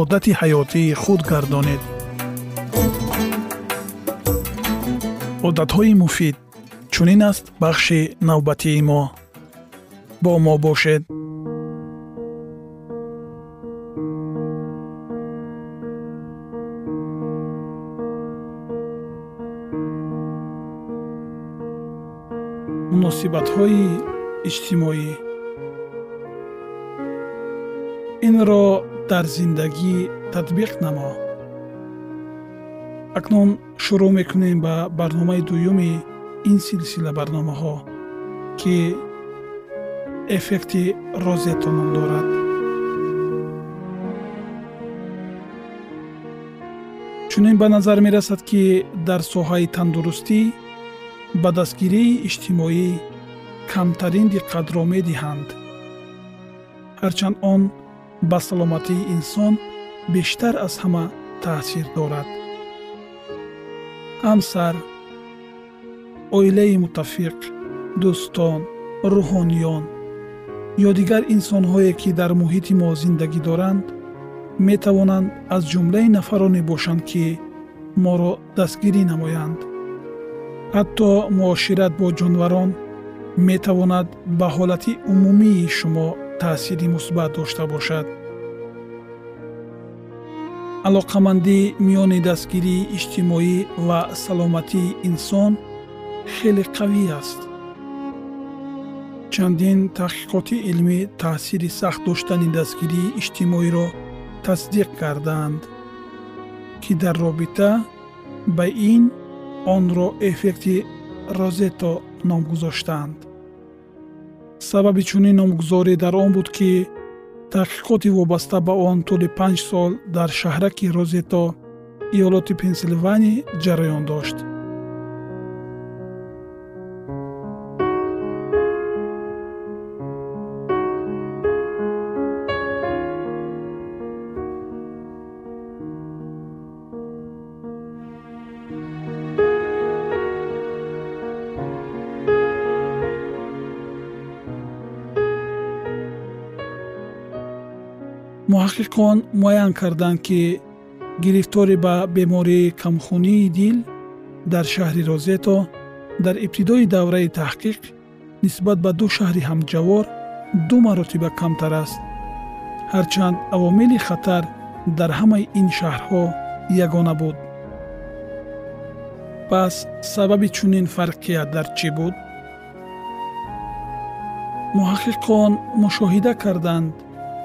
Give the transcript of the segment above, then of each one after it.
одати ҳаётии худ гардонед. Одатҳои муфид чунин аст бахши навбатии мо. Бо мо бошед. Муносибатҳои иҷтимоӣ. Инро дар зиндагӣ татбиқ намо. Акнун шурӯъ мекунем ба барномаи дуюми ин силсила барномаҳо ки эффекти розето ном дорад. Чунин ба назар мерасад ки дар соҳаи тандурустӣ ба дастгирии иҷтимоӣ камтарин диққатро медиҳанд. Ҳарчанд он ба саломатии инсон бештар аз ҳама таъсир дорад. Ҳамсар оилаи муттафиқ дӯстон рӯҳониён ё дигар инсонҳое ки дар муҳити мо зиндагӣ доранд метавонанд аз ҷумлаи нафароне бошанд ки моро дастгирӣ намоянд. Ҳатто муошират бо ҷонварон метавонад ба ҳолати умумии шумо таъсири мусбат дошта бошад. Алоқамандӣ миёни дастгирии иҷтимоӣ ва саломатии инсон хеле қавӣ аст. Чандин таҳқиқоти илмӣ таъсири сахт доштани дастгирии иҷтимоиро тасдиқ кардаанд ки дар робита ба ин онро эффекти розето ном гузоштаанд сабаби чунин номгузорӣ дар он буд ки таҳқиқоти вобаста ба он тӯли панҷ сол дар шаҳраки розето иёлоти пенсилвания ҷараён дошт муҳаққиқон муайян карданд ки гирифторӣ ба бемории камхунии дил дар шаҳри розето дар ибтидои давраи таҳқиқ нисбат ба ду шаҳри ҳамҷавор ду маротиба камтар аст. ҳарчанд авомили хатар дар ҳамаи ин шаҳрҳо ягона буд. пас сабаби чунин фарқият дар чӣ буд? муҳаққиқон мушоҳида карданд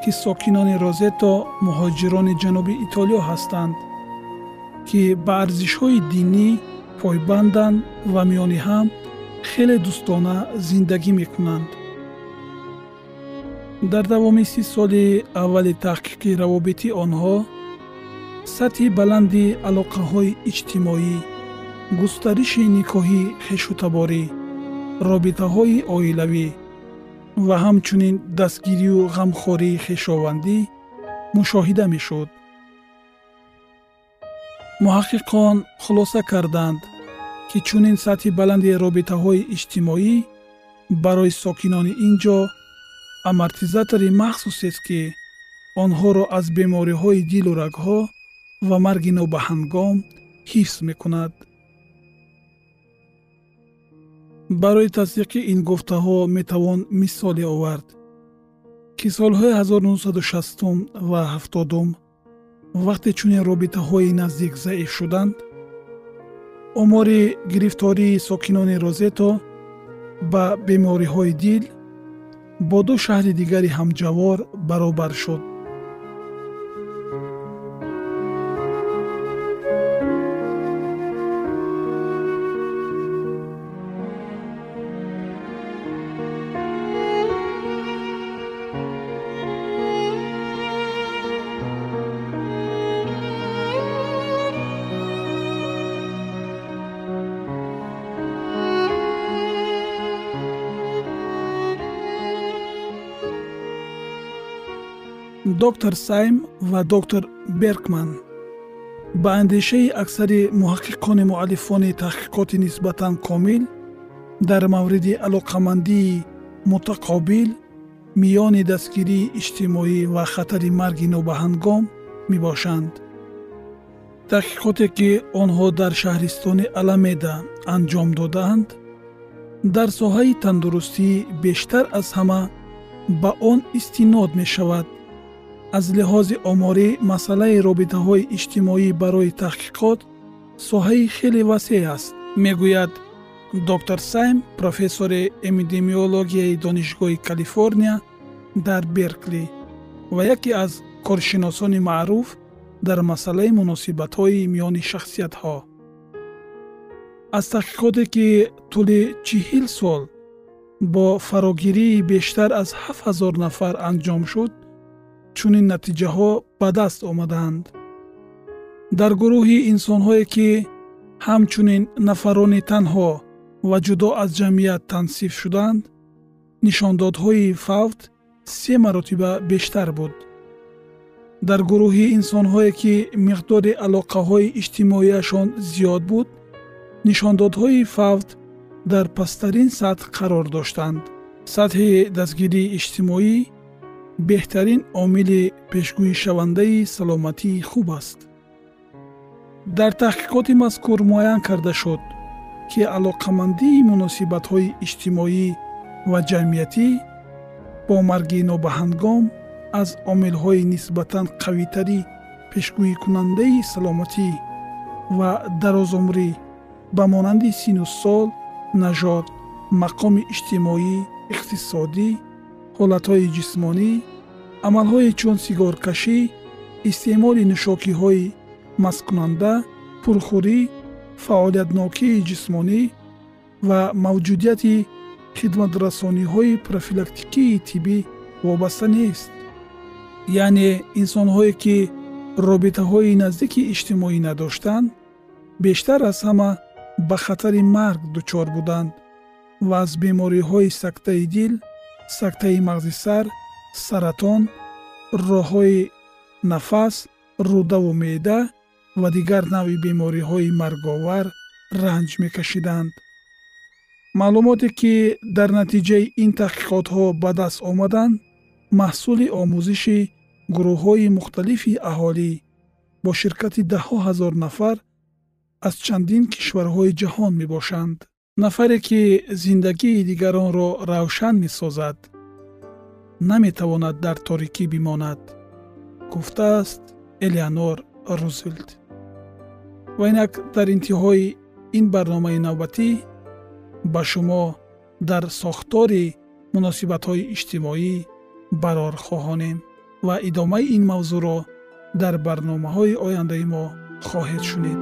ки сокинони розето муҳоҷирони ҷануби итолиё ҳастанд ки ба арзишҳои динӣ пойбанданд ва миёни ҳам хеле дӯстона зиндагӣ мекунанд. Дар давоми си соли аввали таҳқиқи равобити онҳо сатҳи баланди алоқаҳои иҷтимоӣ густариши никоҳи хешутаборӣ робитаҳои оилавӣ ва ҳамчунин дастгирию ғамхории хешовандӣ мушоҳида мешуд. муҳаққиқон хулоса карданд ки чунин сатҳи баланди робитаҳои иҷтимоӣ барои сокинони ин ҷо амортизатори махсусест ки онҳоро аз бемориҳои дилу рагҳо ва марги нобаҳангом ҳифз мекунад барои тасдиқи ин гуфтаҳо метавон мисоле овард ки солҳои 1960 ва 70 вақте чунин робитаҳои наздик заиф шуданд омори гирифтории сокинони розето ба бемориҳои дил бо ду шаҳри дигари ҳамҷавор баробар шуд доктор сайм ва доктор беркман ба андешаи аксари муҳаққиқони муаллифони таҳқиқоти нисбатан комил дар мавриди алоқамандии мутақобил миёни дастгирии иҷтимоӣ ва хатари марги нобаҳангом мебошанд. Таҳқиқоте ки онҳо дар шаҳристони аламеда анҷом додаанд дар соҳаи тандурустӣ бештар аз ҳама ба он истинод мешавад аз лиҳози оморӣ масъалаи робитаҳои иҷтимоӣ барои таҳқиқот соҳаи хеле васеъ аст. Мегӯяд доктор сайм профессори эпидемиологияи донишгоҳи калифорния дар беркли ва яке аз коршиносони маъруф дар масъалаи муносибатҳои миёни шахсиятҳо. Аз таҳқиқоте ки тӯли чиҳил сол бо фарогирии бештар аз ҳафт ҳазор нафар анҷом шуд чунин натиҷаҳо ба даст омаданд. Дар гурӯҳи инсонҳое ки ҳамчунин нафарони танҳо ва ҷудо аз ҷамъият тансиф шуданд нишондодҳои фавт се маротиба бештар буд. Дар гурӯҳи инсонҳое ки миқдори алоқаҳои иҷтимоияшон зиёд буд нишондодҳои фавт дар пасттарин сатҳ қарор доштанд. Сатҳи дастгирии иҷтимоӣ беҳтарин омили пешгӯишавандаи саломатии хуб аст. Дар таҳқиқоти мазкур муайян карда шуд ки алоқамандии муносибатҳои иҷтимоӣ ва ҷамъиятӣ бо марги нобаҳангом аз омилҳои нисбатан қавитари пешгӯикунандаи саломатӣ ва дарозумрӣ ба монанди сину сол нажод мақоми иҷтимоӣ иқтисодӣ ҳолатҳои ҷисмонӣ амалҳое чун сигоркашӣ истеъмоли нӯшокиҳои масткунанда пурхӯрӣ фаъолиятнокии ҷисмонӣ ва мавҷудияти хидматрасониҳои профилактикии тиббӣ вобаста нест. Яъне инсонҳое ки робитаҳои наздики иҷтимоӣ надоштанд бештар аз ҳама ба хатари марг дучор буданд ва аз бемориҳои сактаи дил сактаи мағзи сар саратон роҳҳои нафас рӯдаву меъда ва дигар навъи бемориҳои марговар ранҷ мекашиданд. Маълумоте ки дар натиҷаи ин таҳқиқотҳо ба даст омаданд маҳсули омӯзиши гурӯҳҳои мухталифи аҳолӣ бо ширкати даҳҳо ҳазор нафар аз чандин кишварҳои ҷаҳон мебошанд нафаре ки зиндагии дигаронро равшан месозад наметавонад дар торикӣ бимонад гуфтааст элеонор рузвелт ва инак дар интиҳои ин барномаи навбатӣ ба шумо дар сохтори муносибатҳои иҷтимоӣ барор хоҳонем ва идомаи ин мавзӯъро дар барномаҳои ояндаи мо хоҳед шунид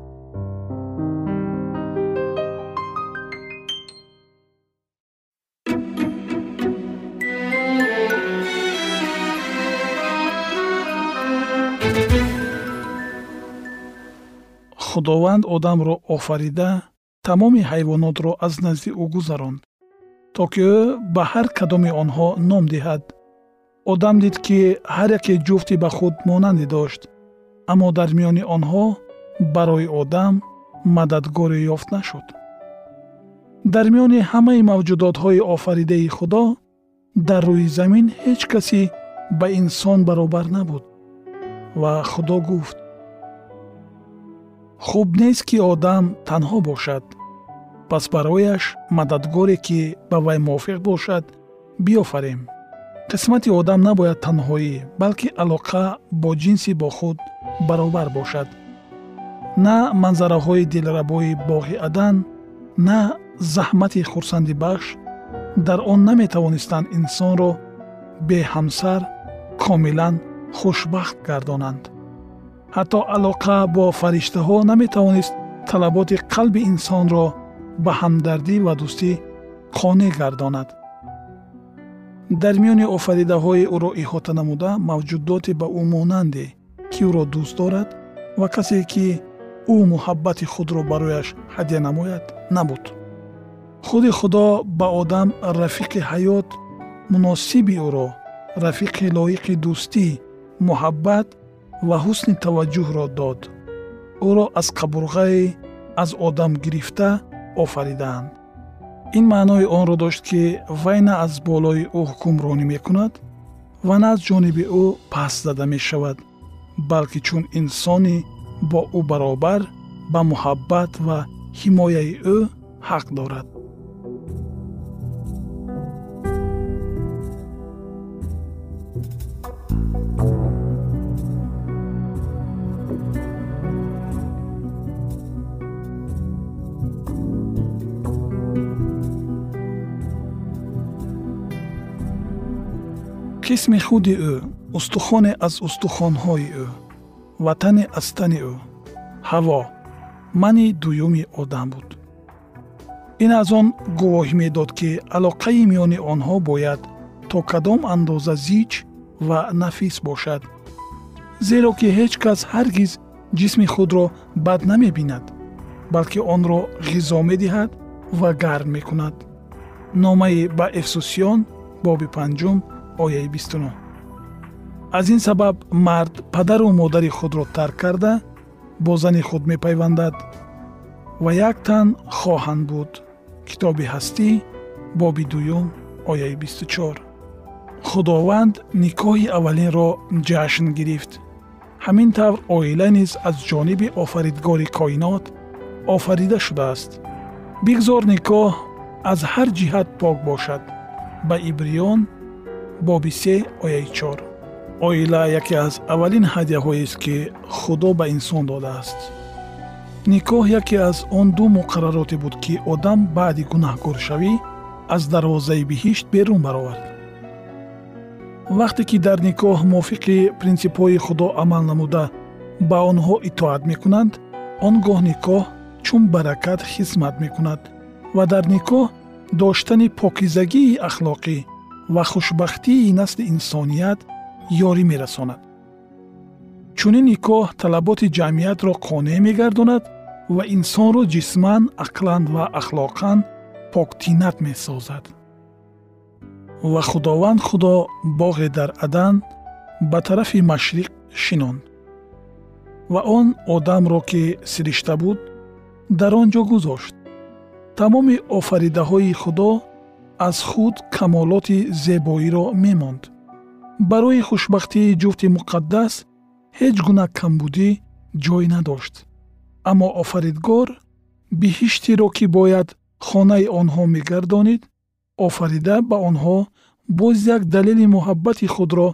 худованд одамро офарида тамоми ҳайвонотро аз назди ӯ гузаронд то ки ӯ ба ҳар кадоми онҳо ном диҳад. Одам дид ки ҳар яке ҷуфти ба худ монандӣ дошт аммо дар миёни онҳо барои одам мададгоре ёфт нашуд. Дар миёни ҳамаи мавҷудотҳои офаридаи худо дар рӯи замин ҳеҷ касе ба инсон баробар набуд ва худо гуфт хуб нест ки одам танҳо бошад. Пас барояш мададгоре ки ба вай мувофиқ бошад биёфарем. Қисмати одам набояд танҳоӣ балки алоқа бо ҷинси бо худ баробар бошад. На манзараҳои дилрабои боғи адан на заҳмати хурсандибахш дар он наметавонистанд инсонро беҳамсар комилан хушбахт гардонанд ҳатто алоқа бо фариштаҳо наметавонист талаботи қалби инсонро ба ҳамдардӣ ва дӯстӣ қонеъ гардонад. Дар миёни офаридаҳои ӯро иҳота намуда мавҷудоте ба ӯ монанде ки ӯро дӯст дорад ва касе ки ӯ муҳаббати худро барояш ҳадя намояд набуд. Худи худо ба одам рафиқи ҳаёт муносиби ӯро рафиқи лоиқи дӯстӣ муҳаббат ва ҳусни таваҷҷӯҳро дод. Ӯро аз қабурғае аз одам гирифта офаридаанд ин маънои онро дошт ки вай на аз болои ӯ ҳукмронӣ мекунад ва на аз ҷониби ӯ паст зада мешавад балки чун инсони бо ӯ баробар ба муҳаббат ва ҳимояи ӯ ҳақ дорад қисми худи ӯ устухоне аз устухонҳои ӯ ва тане аз тани ӯ. Ҳаво мани дуюми одам буд. Ин аз он гувоҳӣ медод ки алоқаи миёни онҳо бояд то кадом андоза зич ва нафис бошад. Зеро ки ҳеҷ кас ҳаргиз ҷисми худро бад намебинад балки онро ғизо медиҳад ва гарм мекунад. Номаи ба эфсусиён боби панҷум ояи бистунум аз ин сабаб мард падару модари худро тарк карда бо зани худ мепайвандад ва як тан хоҳанд буд. Китоби ҳастӣ боби дуюм ояи бисту чор худованд никоҳи аввалинро ҷашн гирифт. Ҳамин тавр оила низ аз ҷониби офаридгори коинот офарида шудааст. Бигзор никоҳ аз ҳар ҷиҳат пок бошад. Ба ибриён боби се ояи чор. Оила яке аз аввалин ҳадияҳоест ки худо ба инсон додааст. Никоҳ яке аз он ду муқаррароте буд ки одам баъди гунаҳкоршавӣ аз дарвозаи биҳишт берун баровард. Вақте ки дар никоҳ мувофиқи принсипҳои худо амал намуда ба онҳо итоат мекунанд он гоҳ никоҳ чун баракат хизмат мекунад ва дар никоҳ доштани покизагии ахлоқӣ ва хушбахтии насли инсоният ёрӣ мерасонад. Чунин никоҳ талаботи ҷамъиятро қонеъ мегардонад ва инсонро ҷисман ақлан ва ахлоқан поктинат месозад. Ва худованд худо боғе дар адан ба тарафи машриқ шинонд ва он одамро ки сиришта буд дар он ҷо гузошт. Тамоми офаридаҳои худо аз худ камолоти зебоиро мемонд. Барои хушбахтии ҷуфти муқаддас ҳеҷ гуна камбудӣ ҷой надошт. Аммо офаридгор биҳиштиро ки бояд хонаи онҳо мегардонид офарида ба онҳо боз як далели муҳаббати худро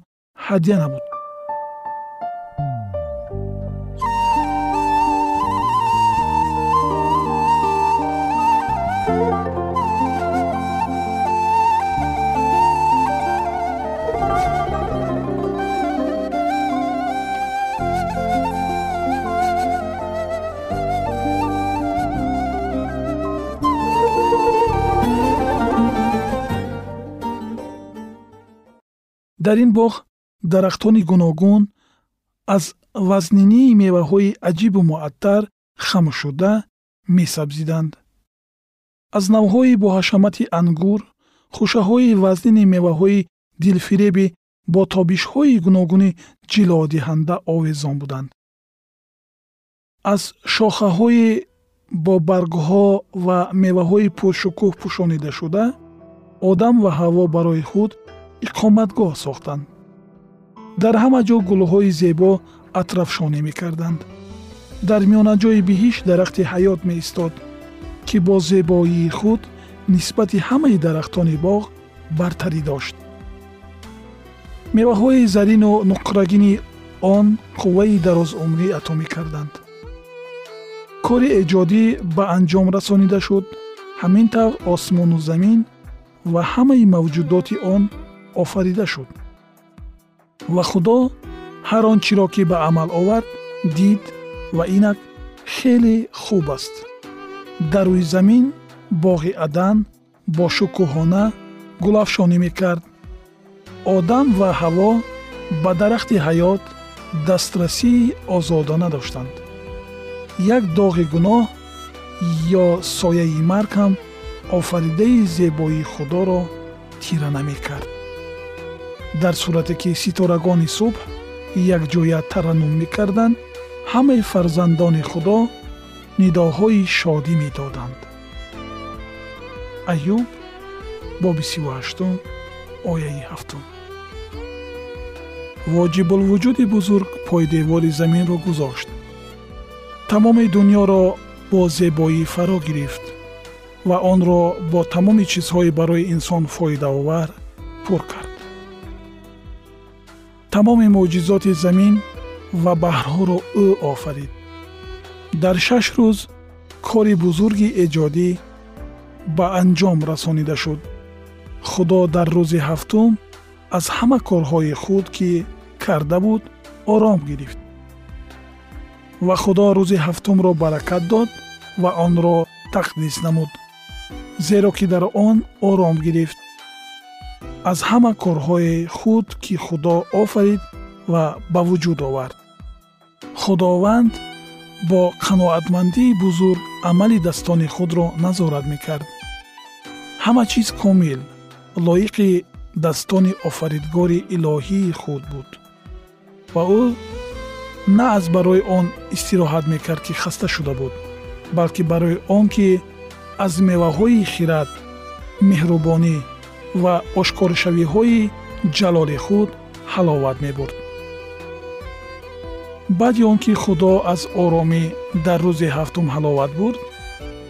ҳадя намуд дар ин боғ дарахтони гуногун аз вазнинии меваҳои аҷибу муаттар хамӯшшуда месабзиданд. Аз навъҳои боҳашамати ангур хушаҳои вазнини меваҳои дилфиреби бо тобишҳои гуногуни ҷилодиҳанда овезон буданд. Аз шохаҳои бо баргҳо ва меваҳои пуршукӯҳ пӯшонидашуда одам ва ҳаво барои худ иқоматгоҳ сохтанд. Дар ҳама ҷо гулҳои зебо атрафшонӣ мекарданд. Дар миёнаҷои биҳишт дарахти ҳаёт меистод ки бо зебоии худ нисбати ҳамаи дарахтони боғ бартарӣ дошт. Меваҳои зарину нуқрагини он қувваи дарозумрӣ ато мекарданд кори эҷодӣ ба анҷом расонида шуд. Ҳамин тавр осмону замин ва ҳамаи мавҷудоти он офарида шуд. Ва худо ҳар он чиро ки ба амал овард дид ва инак хеле хуб аст. Дар рӯи замин боғи адан бо шукӯҳона гулафшонӣ мекард. Одам ва ҳаво ба дарахти ҳаёт дастрасии озодона доштанд як доғи гуноҳ ё сояи марг ҳам офаридаи зебоии худоро тира намекард дар сурате ки ситорагони субҳ якҷоя тараннум мекарданд ҳамаи фарзандони худо нидоҳои шодӣ медоданд аюб боби сивҳаштум ояи ҳафтум воҷибулвуҷуди бузург пойдевори заминро гузошт тамоми дуньёро бо зебоӣ фаро гирифт ва онро бо тамоми чизҳои барои инсон фоидаовар пур кард тамоми мӯъҷизоти замин ва баҳрҳоро ӯ офарид. Дар шаш рӯз кори бузурги эҷодӣ ба анҷом расонида шуд. Худо дар рӯзи ҳафтум аз ҳама корҳои худ ки карда буд ором гирифт. Ва худо рӯзи ҳафтумро баракат дод ва онро тақдис намуд зеро ки дар он ором гирифт аз ҳама корҳои худ ки худо офарид ва ба вуҷуд овард. Худованд бо қаноатмандии бузург амалидастони худро назорат мекард. Ҳама чиз комил лоиқи dastoни офаридгори илоҳии худ буд. Ва ӯ на аз барои он истироҳат мекард ки хаста шуда буд балки барои он ки аз меваҳои хирад меҳрубонӣ ва ошкоршавиҳои ҷалоли худ ҳаловат мебурд. Баъди он ки худо аз оромӣ дар рӯзи ҳафтум ҳаловат бурд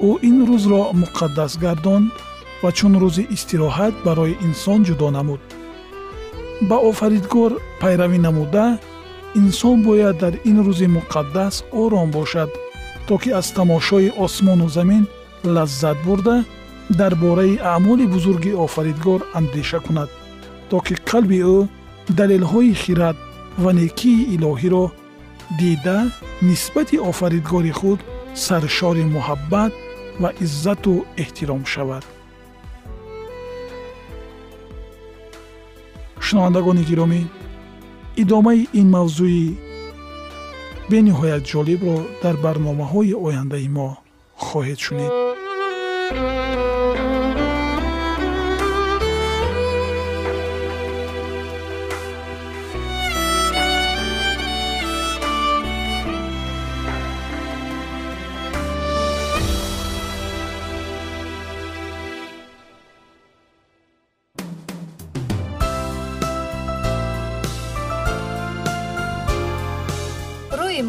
ӯ ин рӯзро муқаддас гардонд ва чун рӯзи истироҳат барои инсон ҷудо намуд. Ба офаридгор пайравӣ намуда инсон бояд дар ин рӯзи муқаддас ором бошад то ки аз тамошои осмону замин лаззат бурда дар бораи аъмоли бузурги офаридгор андеша кунад то ки қалби ӯ далелҳои хирад ва некии илоҳиро дида нисбати офаридгори худ саршори муҳаббат ва иззату эҳтиром шавад. Шунавандагони гиромӣ идомаи ин мавзӯи бениҳоят ҷолибро дар барномаҳои ояндаи мо хоҳед шунид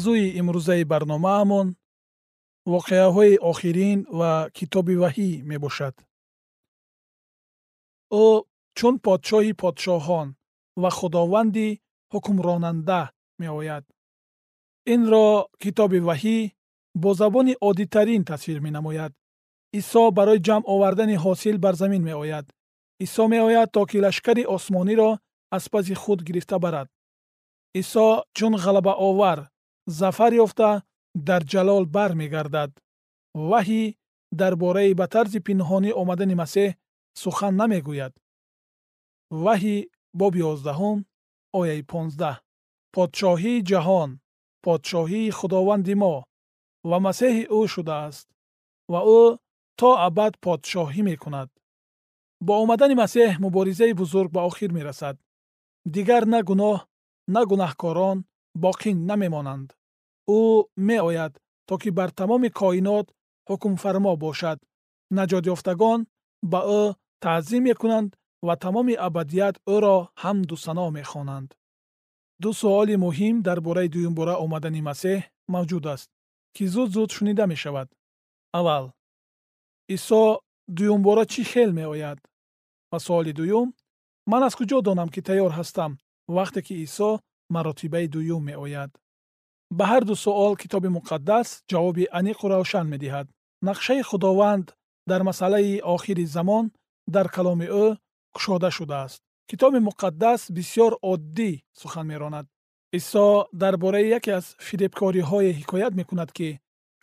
мавзӯи имрӯзаи барномаамон воқеаҳои охирин ва китоби ваҳӣ мебошад. Ӯ чун подшоҳи подшоҳон ва худованди ҳукмронанда меояд. Инро китоби ваҳӣ бо забони оддитарин тасвир менамояд. Исо барои ҷамъ овардани ҳосил бар замин меояд. Исо меояд то ки лашкари осмониро аз паси худ гирифта барад. Исо чун ғалабаовар зафар ёфта дар ҷалол бармегардад. Ваҳӣ дар бораи ба тарзи пинҳонӣ омадани масеҳ сухан намегӯяд. Ваҳӣ боби ёздаҳум ояи понздаҳ. Подшоҳии ҷаҳон подшоҳии худованди мо ва масеҳи ӯ шудааст ва ӯ то абад подшоҳӣ мекунад. Бо омадани масеҳ муборизаи бузург ба охир мерасад. Дигар на гуноҳ на гунаҳкорон боқӣ намемонанд. Ӯ меояд то ки бар тамоми коинот ҳукмфармо бошад. Наҷотёфтагон ба ӯ таъзим мекунанд ва тамоми абадият ӯро ҳамду сано мехонанд. Ду суоли муҳим дар бораи дуюмбора омадани масеҳ мавҷуд аст ки зуд зуд шунида мешавад. Аввал исо дуюмбора чӣ хел меояд? Ва суоли дуюм ман аз куҷо донам ки тайёр ҳастам вақте ки исо маротибаи дуюм меояд. Ба ҳар ду суол китоби муқаддас ҷавоби аниқу равшан медиҳад. Нақшаи худованд дар масъалаи охири замон дар каломи ӯ кушода шудааст. Китоби муқаддас бисьёр оддӣ сухан меронад. Исо дар бораи яке аз фиребкориҳое ҳикоят мекунад ки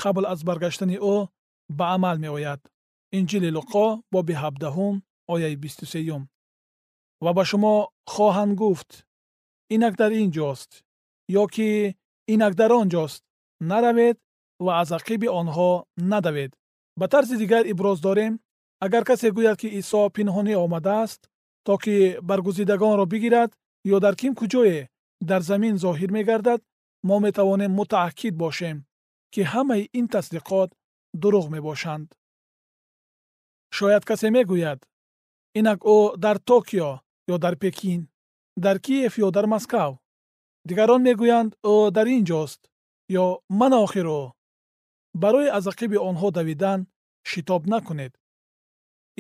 қабл аз баргаштани ӯ ба амал меояд. Инҷили луқо боби ҳабдаҳум ояи бисту сеюм. Ва ба шумо хоҳанд гуфт инак дар ин ҷост ё ки инак дар он ҷост наравед ва аз ақиби онҳо надавед. Ба тарзи дигар иброз дорем агар касе гӯяд ки исо пинҳонӣ омадааст то ки баргузидагонро бигирад ё дар ким куҷое дар замин зоҳир мегардад мо метавонем мутааккид бошем ки ҳамаи ин тасдиқот дурӯғ мебошанд. Шояд касе мегӯяд инак ӯ дар токио ё дар пекин дар киев ё дар москав дигарон мегӯянд ӯ дар ин ҷост ё ман охир ӯ барои аз ақиби онҳо давидан шитоб накунед.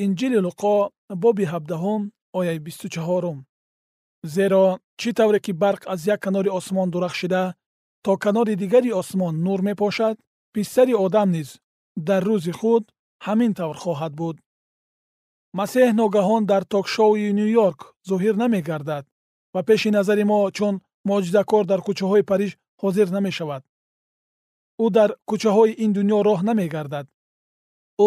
Инҷили луқо боби ҳабдаҳум ояи бисту чаҳорум. Зеро чӣ тавре ки барқ аз як канори осмон дурахшида то канори дигари осмон нур мепошад писари одам низ дар рӯзи худ ҳамин тавр хоҳад буд. Масеҳ ногаҳон дар токшоуи ню йорк зоҳир намегардад ва пеши назари мо чун моҷизакор дар кӯчаҳои париж ҳозир намешавад. Ӯ дар кӯчаҳои ин дунё роҳ намегардад.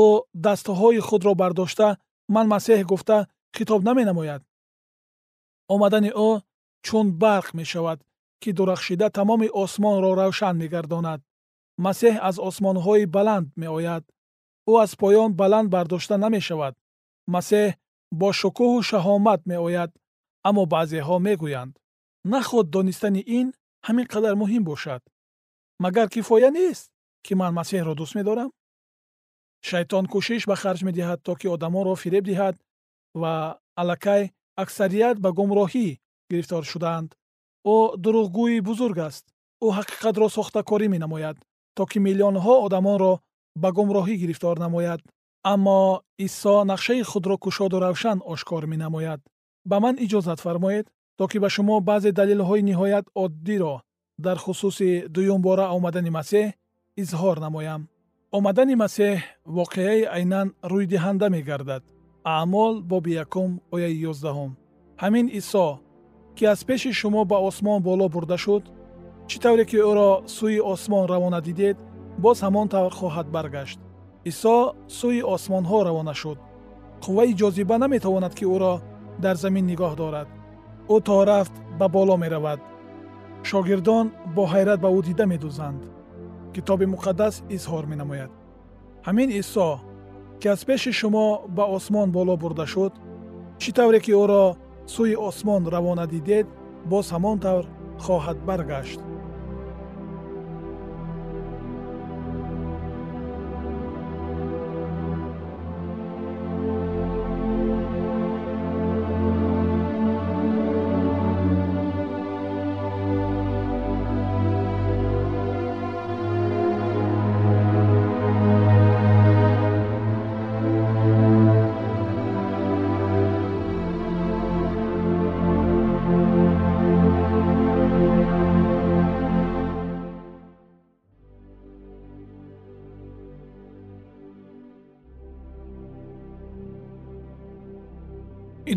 Ӯ дастҳои худро бардошта ман масеҳ гуфта хитоб наменамояд. Омадани ӯ чун барқ мешавад ки дурахшида тамоми осмонро равшан мегардонад. Масеҳ аз осмонҳои баланд меояд. Ӯ аз поён баланд бардошта намешавад. Масеҳ бо шукӯҳу шаҳомат меояд аммо баъзеҳо мегӯянд наход донистани ин ҳамин қадар муҳим бошад? Магар кифоя нест ки ман масеҳро дӯст медорам? Шайтон кӯшиш ба харҷ медиҳад то ки одамонро фиреб диҳад ва аллакай аксарият ба гумроҳӣ гирифтор шудаанд. Ӯ дурӯғгӯи бузург аст! Ӯ ҳақиқатро сохтакорӣ менамояд то ки миллионҳо одамонро ба гумроҳӣ гирифтор намояд. Аммо исо нақшаи худро кушоду равшан ошкор менамояд ба ман иҷозат фармоед то ки ба шумо баъзе далелҳои ниҳоят оддиро дар хусуси дуюмбора омадани масеҳ изҳор намоям. омадани масеҳ воқеаи айнан рӯйдиҳанда мегардад аъмол боби якум ояи ёздаҳум. ҳамин исо ки аз пеши шумо ба осмон боло бурда шуд чӣ тавре ки ӯро сӯи осмон равона дидед боз ҳамон тавр хоҳад баргашт. исо сӯи осмонҳо равона шуд. қувваи ҷозиба наметавонад ки ӯро дар замин нигоҳ дорад ӯ то рафт ба боло меравад шогирдон бо ҳайрат ба ӯ дида медӯзанд китоби муқаддас изҳор менамояд ҳамин исо ки аз пеши шумо ба осмон боло бурда шуд чӣ тавре ки ӯро сӯи осмон равона дидед боз ҳамон тавр хоҳад баргашт